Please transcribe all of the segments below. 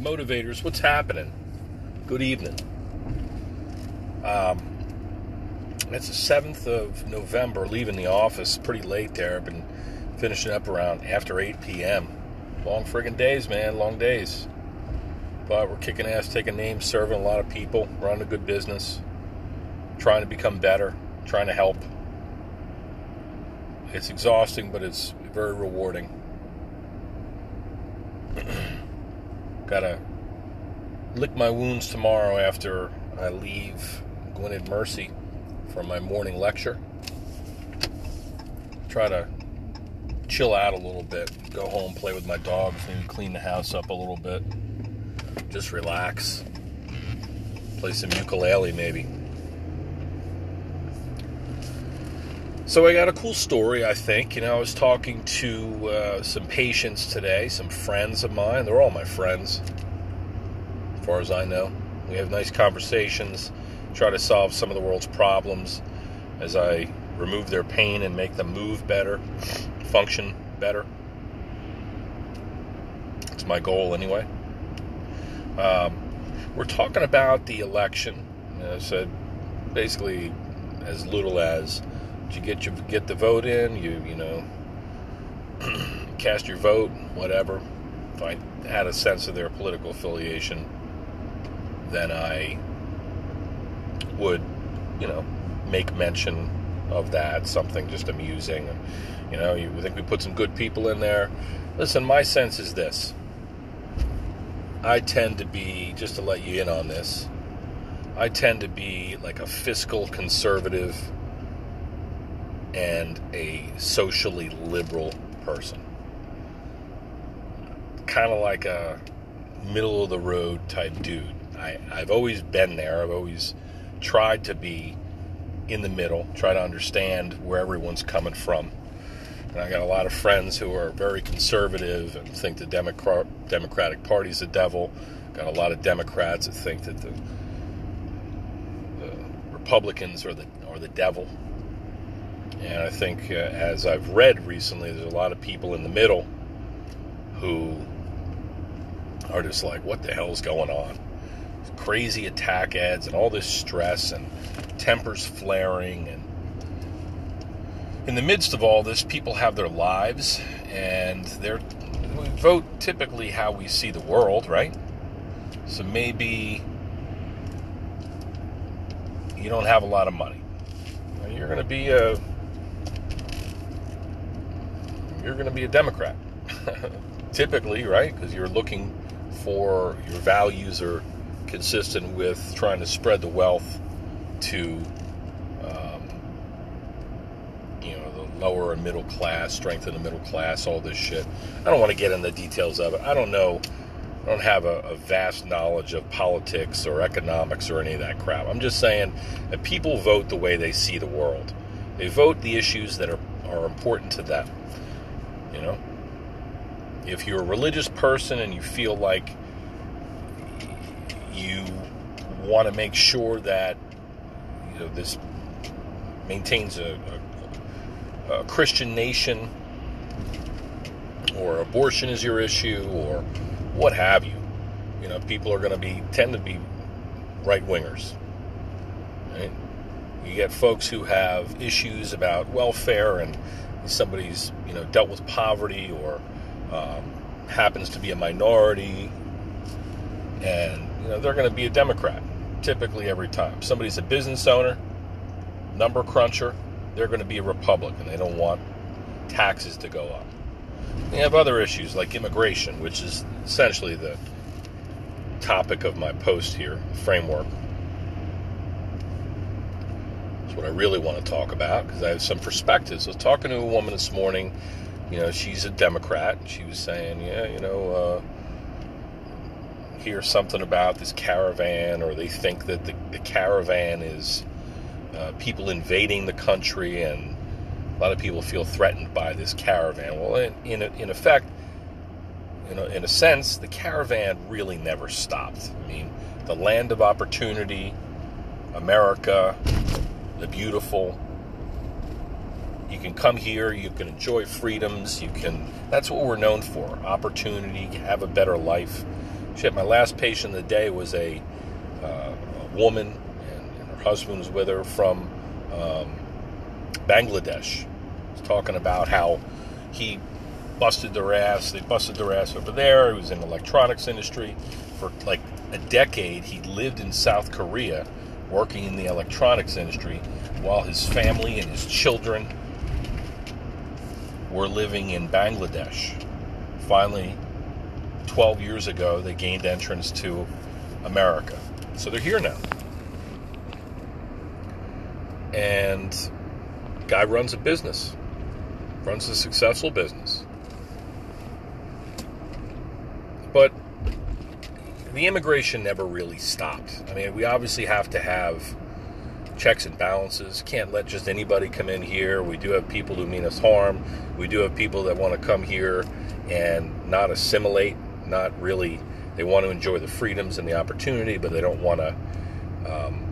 motivators, what's happening? Good evening. Um, it's the 7th of November, leaving the office pretty late there. I've been finishing up around after 8 p.m. Long friggin' days, man, long days. But we're kicking ass, taking names, serving a lot of people, running a good business, trying to become better, trying to help. It's exhausting, but it's very rewarding. Gotta lick my wounds tomorrow after I leave Gwynedd Mercy for my morning lecture. Try to chill out a little bit, go home, play with my dogs, maybe clean the house up a little bit, just relax, play some ukulele maybe. So I got a cool story, I think. You know, I was talking to uh, some patients today, some friends of mine. They're all my friends, as far as I know. We have nice conversations, try to solve some of the world's problems as I remove their pain and make them move better, function better. It's my goal, anyway. Um, we're talking about the election. I said basically as little as you get your get the vote in, you you know cast your vote, whatever. If I had a sense of their political affiliation, then I would, you know, make mention of that, something just amusing. You know, you think we put some good people in there. Listen, my sense is this. I tend to be, just to let you in on this, I tend to be like a fiscal conservative and a socially liberal person. Kind of like a middle of the road type dude. I, I've always been there. I've always tried to be in the middle, try to understand where everyone's coming from. And I got a lot of friends who are very conservative and think the Democrat, Democratic Party's the devil. Got a lot of Democrats that think that the, the Republicans are the are the devil. And I think, uh, as I've read recently, there's a lot of people in the middle who are just like, what the hell's going on? Crazy attack ads and all this stress and tempers flaring. And in the midst of all this, people have their lives and they're, we vote typically how we see the world, right? So maybe you don't have a lot of money. You're going to be a you're going to be a Democrat. Typically, right? Because you're looking for your values are consistent with trying to spread the wealth to, um, you know, the lower and middle class, strengthen the middle class, all this shit. I don't want to get into the details of it. I don't know. I don't have a, a, vast knowledge of politics or economics or any of that crap. I'm just saying that people vote the way they see the world. They vote the issues that are, are important to them. You know, if you're a religious person and you feel like you want to make sure that you know this maintains a, a, a Christian nation, or abortion is your issue, or what have you, you know, people are going to be tend to be right wingers. Right? You get folks who have issues about welfare and somebody's you know dealt with poverty or um, happens to be a minority, and you know they're going to be a Democrat typically every time. Somebody's a business owner, number cruncher, they're going to be a Republican. They don't want taxes to go up. They have other issues like immigration, which is essentially the topic of my post here, framework what I really want to talk about because I have some perspectives. I was talking to a woman this morning. You know, she's a Democrat. She was saying, yeah, you know, uh, hear something about this caravan, or they think that the, the caravan is uh, people invading the country, and a lot of people feel threatened by this caravan. Well, in in, in effect, you know, in a sense, the caravan really never stopped. I mean, the land of opportunity, America, the beautiful. You can come here, you can enjoy freedoms, you can that's what we're known for. Opportunity, have a better life. shit, my last patient of the day was a, uh, a woman, and, and, her husband was with her from um, Bangladesh. He's talking about how he busted their ass. They busted their ass over there. He was in the electronics industry for like a decade. He lived in South Korea, working in the electronics industry, while his family and his children were living in Bangladesh. Finally, 12 years ago, they gained entrance to America. So they're here now. And guy runs a business, runs a successful business. But the immigration never really stopped. I mean, we obviously have to have checks and balances. Can't let just anybody come in here. We do have people who mean us harm. We do have people that want to come here and not assimilate, not really. They want to enjoy the freedoms and the opportunity, but they don't want to um,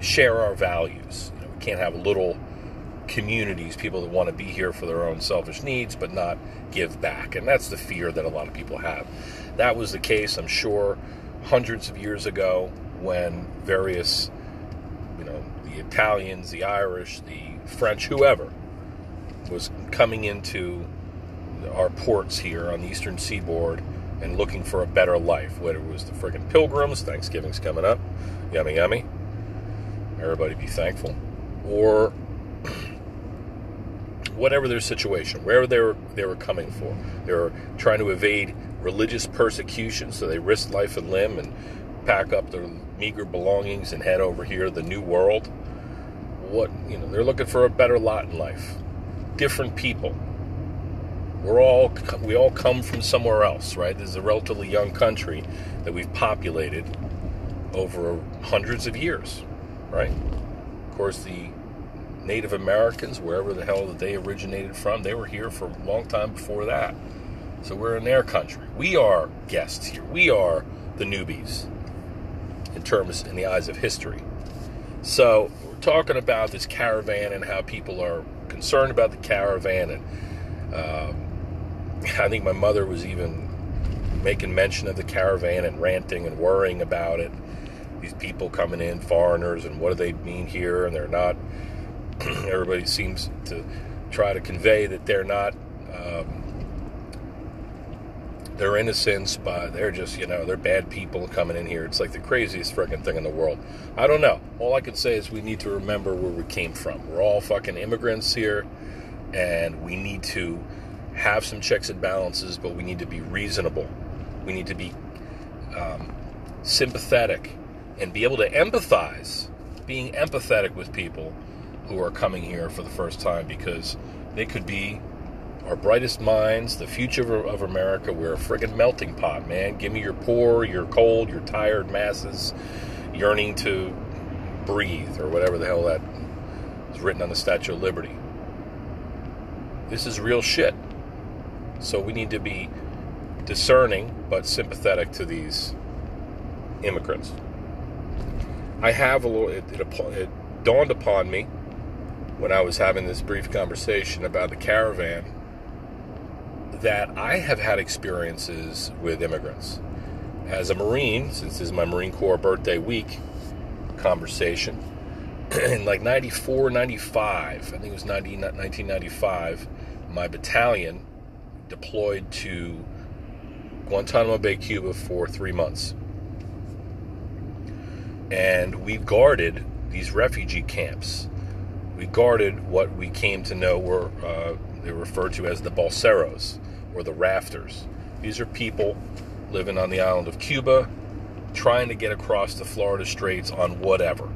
share our values. You know, we can't have little communities, people that want to be here for their own selfish needs, but not give back. And that's the fear that a lot of people have. That was the case, I'm sure, hundreds of years ago when various, you know, the Italians, the Irish, the French, whoever, was coming into our ports here on the eastern seaboard and looking for a better life. Whether it was the friggin' pilgrims, Thanksgiving's coming up, yummy, yummy. Everybody be thankful. Or whatever their situation, wherever they were, they were coming for. They were trying to evade religious persecution, so they risked life and limb and pack up their meager belongings and head over here, the new world. What you know, they're looking for a better lot in life. Different people. We're all we all come from somewhere else, right? This is a relatively young country that we've populated over hundreds of years, right? Of course, the Native Americans, wherever the hell that they originated from, they were here for a long time before that. So we're in their country. We are guests here. We are the newbies in terms in the eyes of history. So we're talking about this caravan and how people are concerned about the caravan, and um, I think my mother was even making mention of the caravan and ranting and worrying about it. These people coming in, foreigners, and what do they mean here? And they're not. everybody seems to try to convey that they're not. Um, their innocence, but they're just, you know, they're bad people coming in here. It's like the craziest freaking thing in the world. I don't know. All I can say is we need to remember where we came from. We're all fucking immigrants here, and we need to have some checks and balances, but we need to be reasonable. We need to be um, sympathetic and be able to empathize, being empathetic with people who are coming here for the first time because they could be our brightest minds, the future of, America. We're a friggin' melting pot, man. Give me your poor, your cold, your tired masses yearning to breathe, or whatever the hell that is written on the Statue of Liberty. This is real shit. So we need to be discerning but sympathetic to these immigrants. I have a little, it, it, it dawned upon me when I was having this brief conversation about the caravan that I have had experiences with immigrants. As a Marine, since this is my Marine Corps birthday week conversation, in like 94, 95, I think it was 90, 1995, my battalion deployed to Guantanamo Bay, Cuba for three months. And we guarded these refugee camps. We guarded what we came to know were uh, they were referred to as the balseros or the rafters. These are people living on the island of Cuba trying to get across the Florida Straits on whatever.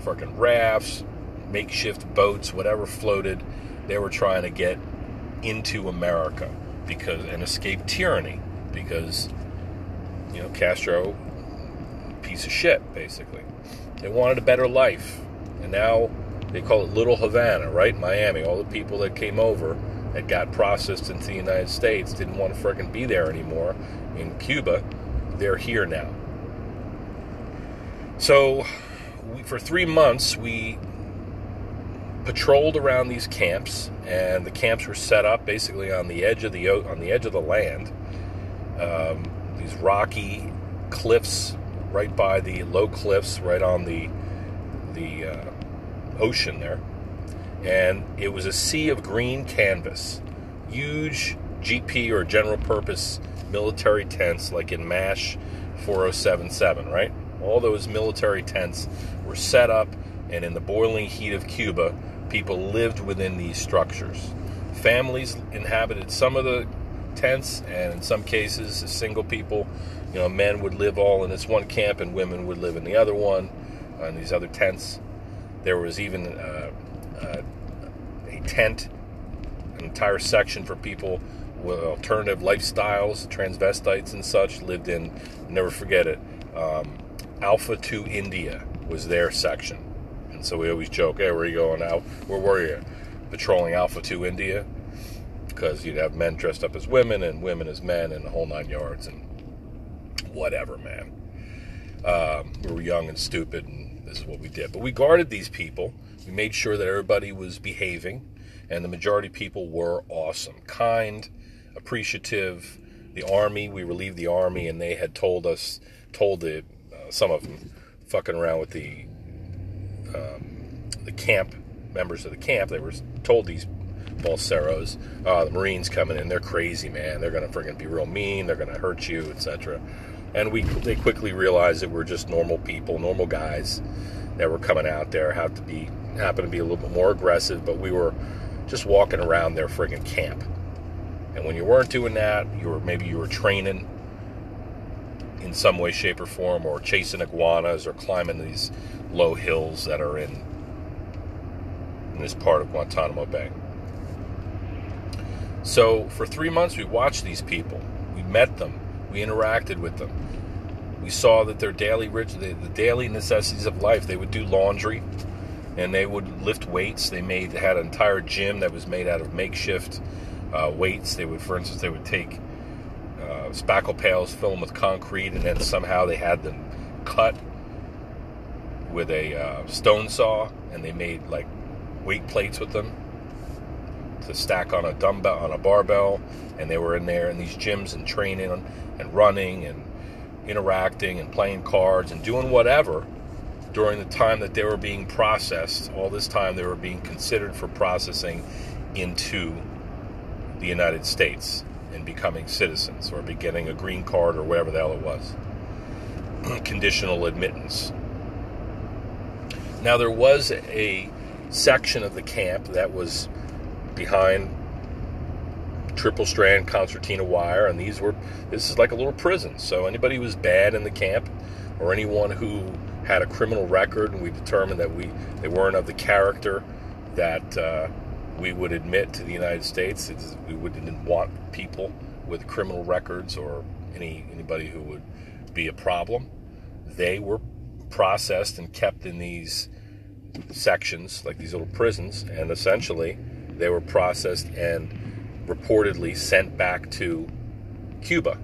Fucking rafts, makeshift boats, whatever floated. They were trying to get into America because and escape tyranny because you know Castro piece of shit basically. They wanted a better life. And now they call it Little Havana, right? Miami. All the people that came over that got processed into the United States didn't want to freaking be there anymore in Cuba, they're here now. So, we, for three months, we patrolled around these camps, and the camps were set up basically on the edge of the on the edge of the land. um, these rocky cliffs right by the low cliffs, right on the the uh, ocean there, and it was a sea of green canvas, huge GP or general purpose military tents like in MASH 4077, right? All those military tents were set up, and in the boiling heat of Cuba, people lived within these structures. Families inhabited some of the tents, and in some cases, single people, you know, men would live all in this one camp, and women would live in the other one, uh, in these other tents. There was even uh, uh, a tent, an entire section for people with alternative lifestyles, transvestites and such lived in. Never forget it. Um, Alpha 2 India was their section. And so we always joke, hey, where are you going now? Where were you? Patrolling Alpha 2 India? Because you'd have men dressed up as women and women as men and the whole nine yards and whatever, man. Um, we were young and stupid, and this is what we did. But we guarded these people. We made sure that everybody was behaving, and the majority of people were awesome, kind, appreciative. The army, we relieved the army, and they had told us, told the uh, some of them, fucking around with the um, the camp members of the camp. They were told these balseros, uh, the Marines coming in, they're crazy, man. They're gonna friggin' be real mean. They're gonna hurt you, etc. And we they quickly realized that we're just normal people, normal guys that were coming out there. Have to be happen to be a little bit more aggressive, but we were just walking around their friggin' camp. And when you weren't doing that, you were maybe you were training in some way, shape, or form, or chasing iguanas, or climbing these low hills that are in, in this part of Guantanamo Bay. So for three months, we watched these people. We met them. We interacted with them. We saw that their daily rich, the, the daily necessities of life. They would do laundry, and they would lift weights. They made had an entire gym that was made out of makeshift uh, weights. They would, for instance, they would take uh, spackle pails, fill them with concrete, and then somehow they had them cut with a uh, stone saw, and they made like weight plates with them to stack on a dumbbell on a barbell, and they were in there in these gyms and training and running and interacting and playing cards and doing whatever during the time that they were being processed. All this time they were being considered for processing into the United States and becoming citizens or getting a green card or whatever the hell it was. Conditional admittance. Now, there was a section of the camp that was behind triple strand concertina wire, and these were this is like a little prison. So anybody who was bad in the camp, or anyone who had a criminal record, and we determined that we they weren't of the character that uh, we would admit to the United States. It's, we wouldn't want people with criminal records or any anybody who would be a problem. They were processed and kept in these sections, like these little prisons, and essentially they were processed and reportedly sent back to Cuba,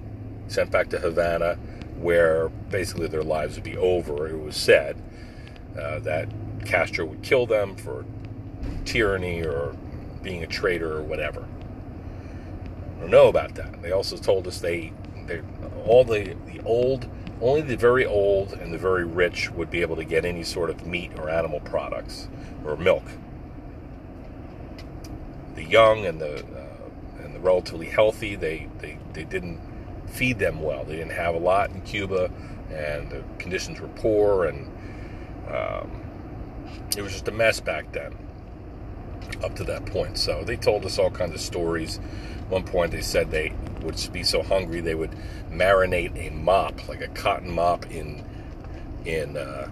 sent back to Havana, where basically their lives would be over. It was said uh, that Castro would kill them for tyranny or being a traitor or whatever. I don't know about that. They also told us they, they all the, the old, only the very old and the very rich would be able to get any sort of meat or animal products or milk. The young and the uh, and the relatively healthy, they, they, they didn't feed them well. They didn't have a lot in Cuba, and the conditions were poor, and um, it was just a mess back then up to that point. So they told us all kinds of stories. one point, they said they would be so hungry they would marinate a mop, like a cotton mop, in in uh,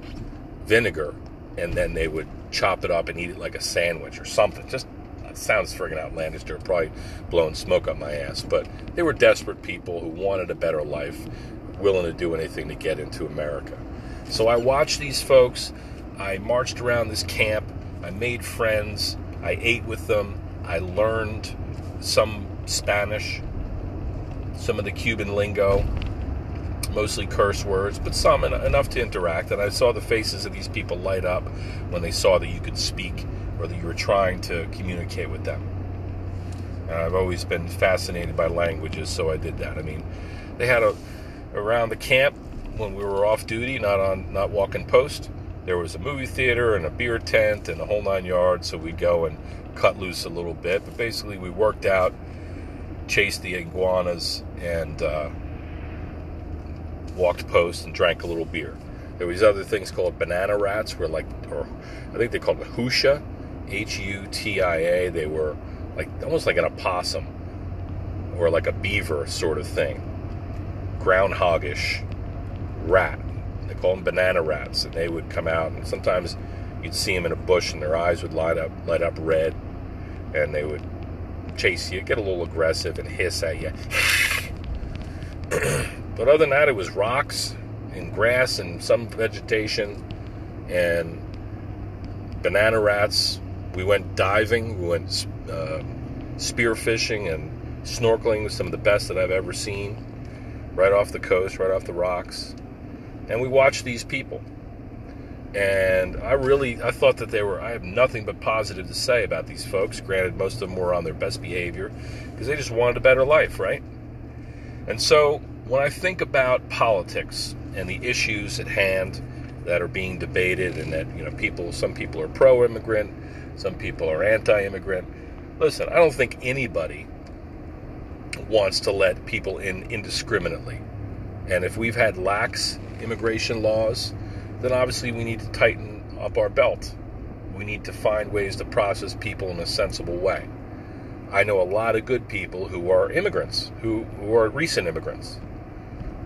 vinegar, and then they would chop it up and eat it like a sandwich or something. Just sounds friggin' outlandish. They're probably blowing smoke up my ass, but they were desperate people who wanted a better life, willing to do anything to get into America. So I watched these folks. I marched around this camp. I made friends. I ate with them. I learned some Spanish, some of the Cuban lingo, mostly curse words, but some enough to interact. And I saw the faces of these people light up when they saw that you could speak or that you were trying to communicate with them. I've always been fascinated by languages, so I did that. I mean, they had a around the camp when we were off duty, not on not walking post. There was a movie theater and a beer tent and a whole nine yards. So we'd go and cut loose a little bit. But basically, we worked out, chased the iguanas, and uh, walked post and drank a little beer. There was other things called banana rats, where like, or I think they called it hutia, H-U-T-I-A. They were like almost like an opossum or like a beaver sort of thing, groundhogish rat. They call them banana rats, and they would come out, and sometimes you'd see them in a bush, and their eyes would light up, light up red, and they would chase you, get a little aggressive, and hiss at you. but other than that, it was rocks and grass and some vegetation and banana rats. We went diving, we went uh, spear fishing and snorkeling with some of the best that I've ever seen. Right off the coast, right off the rocks. And we watched these people. And I really, I thought that they were, I have nothing but positive to say about these folks. Granted, most of them were on their best behavior because they just wanted a better life, right? And so when I think about politics and the issues at hand that are being debated and that, you know, people, some people are pro immigrant, some people are anti immigrant. Listen, I don't think anybody wants to let people in indiscriminately. And if we've had lax immigration laws, then obviously we need to tighten up our belt. We need to find ways to process people in a sensible way. I know a lot of good people who are immigrants, who, who are recent immigrants.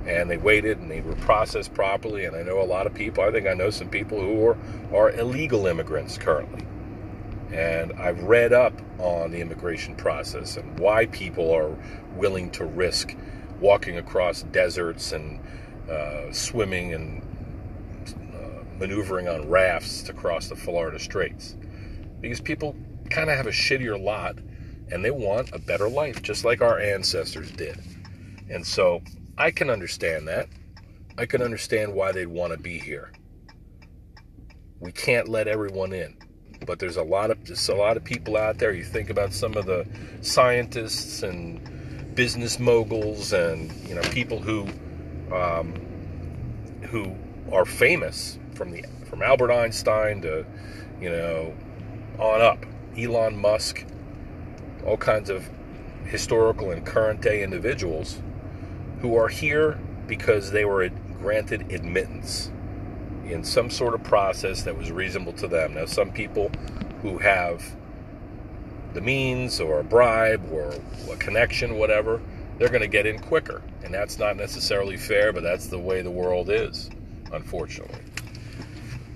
And they waited and they were processed properly. And I know a lot of people, I think I know some people who are, are illegal immigrants currently. And I've read up on the immigration process and why people are willing to risk walking across deserts and uh, swimming and uh, maneuvering on rafts to cross the Florida Straits. Because people kind of have a shittier lot and they want a better life, just like our ancestors did. And so I can understand that. I can understand why they'd want to be here. We can't let everyone in but there's a lot of just a lot of people out there. You think about some of the scientists and business moguls, and you know people who um, who are famous from the from Albert Einstein to you know on up, Elon Musk, all kinds of historical and current day individuals who are here because they were granted admittance in some sort of process that was reasonable to them. Now, some people who have the means or a bribe or a connection, whatever, they're going to get in quicker. And that's not necessarily fair, but that's the way the world is, unfortunately.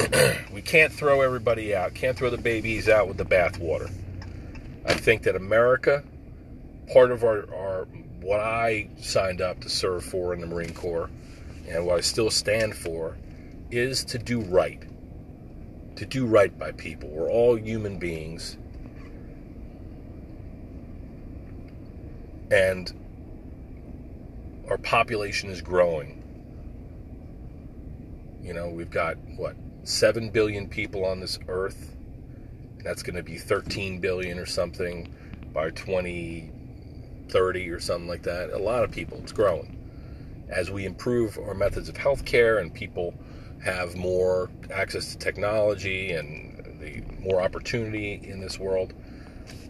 we can't throw everybody out, can't throw the babies out with the bathwater. I think that America, part of our, our what I signed up to serve for in the Marine Corps, and what I still stand for, is to do right. To do right by people. We're all human beings. And our population is growing. You know, we've got, what, 7 billion people on this earth. That's going to be 13 billion or something by 2030 or something like that. A lot of people. It's growing. As we improve our methods of healthcare and people have more access to technology and the more opportunity in this world,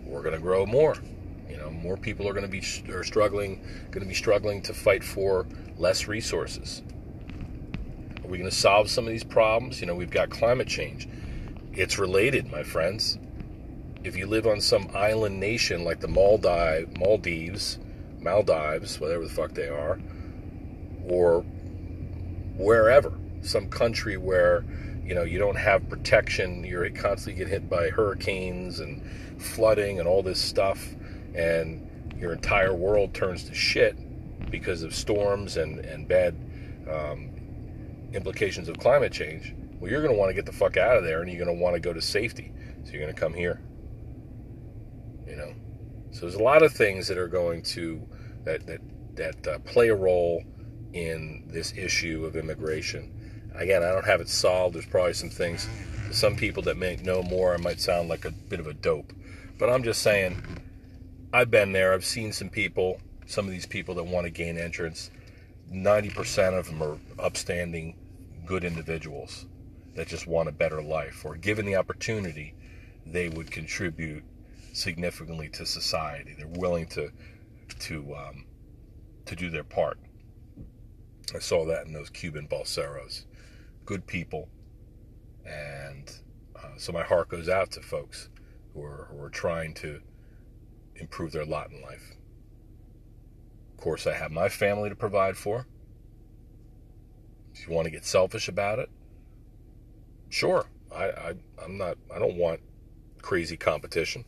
we're going to grow more. You know, more people are going to be are struggling, going to be struggling to fight for less resources. Are we going to solve some of these problems? You know, we've got climate change. It's related, my friends. If you live on some island nation like the Maldives, Maldives, Maldives, whatever the fuck they are, or wherever, some country where you know you don't have protection. You're constantly get hit by hurricanes and flooding and all this stuff and your entire world turns to shit because of storms and and bad um, implications of climate change. Well you're going to want to get the fuck out of there and you're going to want to go to safety. So you're going to come here you know? So there's a lot of things that are going to that that that uh, play a role in this issue of immigration Again, I don't have it solved. There's probably some things, some people that may know more, I might sound like a bit of a dope. But I'm just saying, I've been there. I've seen some people, some of these people that want to gain entrance. 90% of them are upstanding, good individuals that just want a better life, or given the opportunity, they would contribute significantly to society. They're willing to to um, to do their part. I saw that in those Cuban balseros. Good people, and uh, so my heart goes out to folks who are, who are trying to improve their lot in life. Of course, I have my family to provide for. If you want to get selfish about it, sure. I, I I'm not. I don't want crazy competition.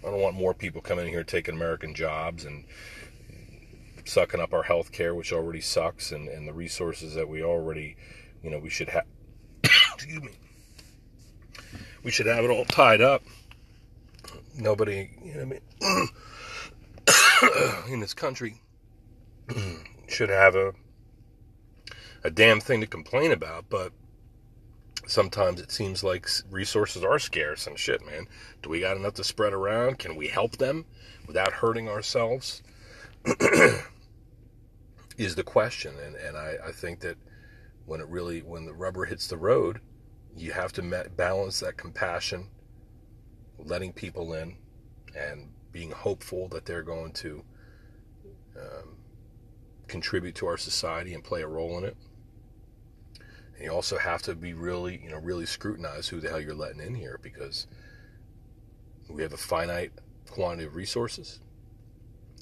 I don't want more people coming in here taking American jobs and sucking up our health care, which already sucks, and, and the resources that we already, you know, we should have. excuse me. We should have it all tied up. Nobody, you know, I mean, in this country should have a a damn thing to complain about, but sometimes it seems like resources are scarce and shit, man. Do we got enough to spread around? Can we help them without hurting ourselves? is the question. And, and I, I think that when it really, when the rubber hits the road, you have to balance that compassion, letting people in, and being hopeful that they're going to um, contribute to our society and play a role in it. And you also have to be really, you know, really scrutinize who the hell you're letting in here because we have a finite quantity of resources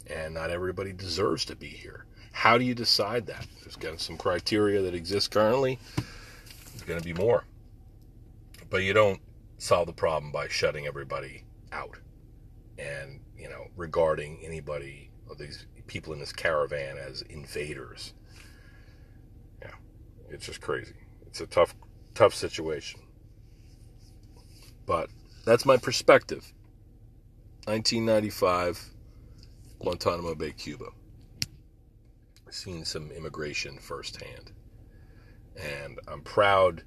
and not everybody deserves to be here. How do you decide that? There's got some criteria that exist currently. There's going to be more. But you don't solve the problem by shutting everybody out and, you know, regarding anybody or these people in this caravan as invaders. Yeah, it's just crazy. It's a tough, tough situation. But that's my perspective. 1995, Guantanamo Bay, Cuba. Seen some immigration firsthand. And I'm proud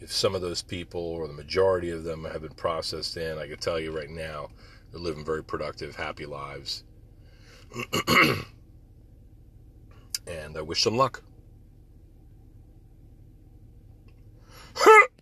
if some of those people, or the majority of them, have been processed in. I can tell you right now, they're living very productive, happy lives. and I wish them luck.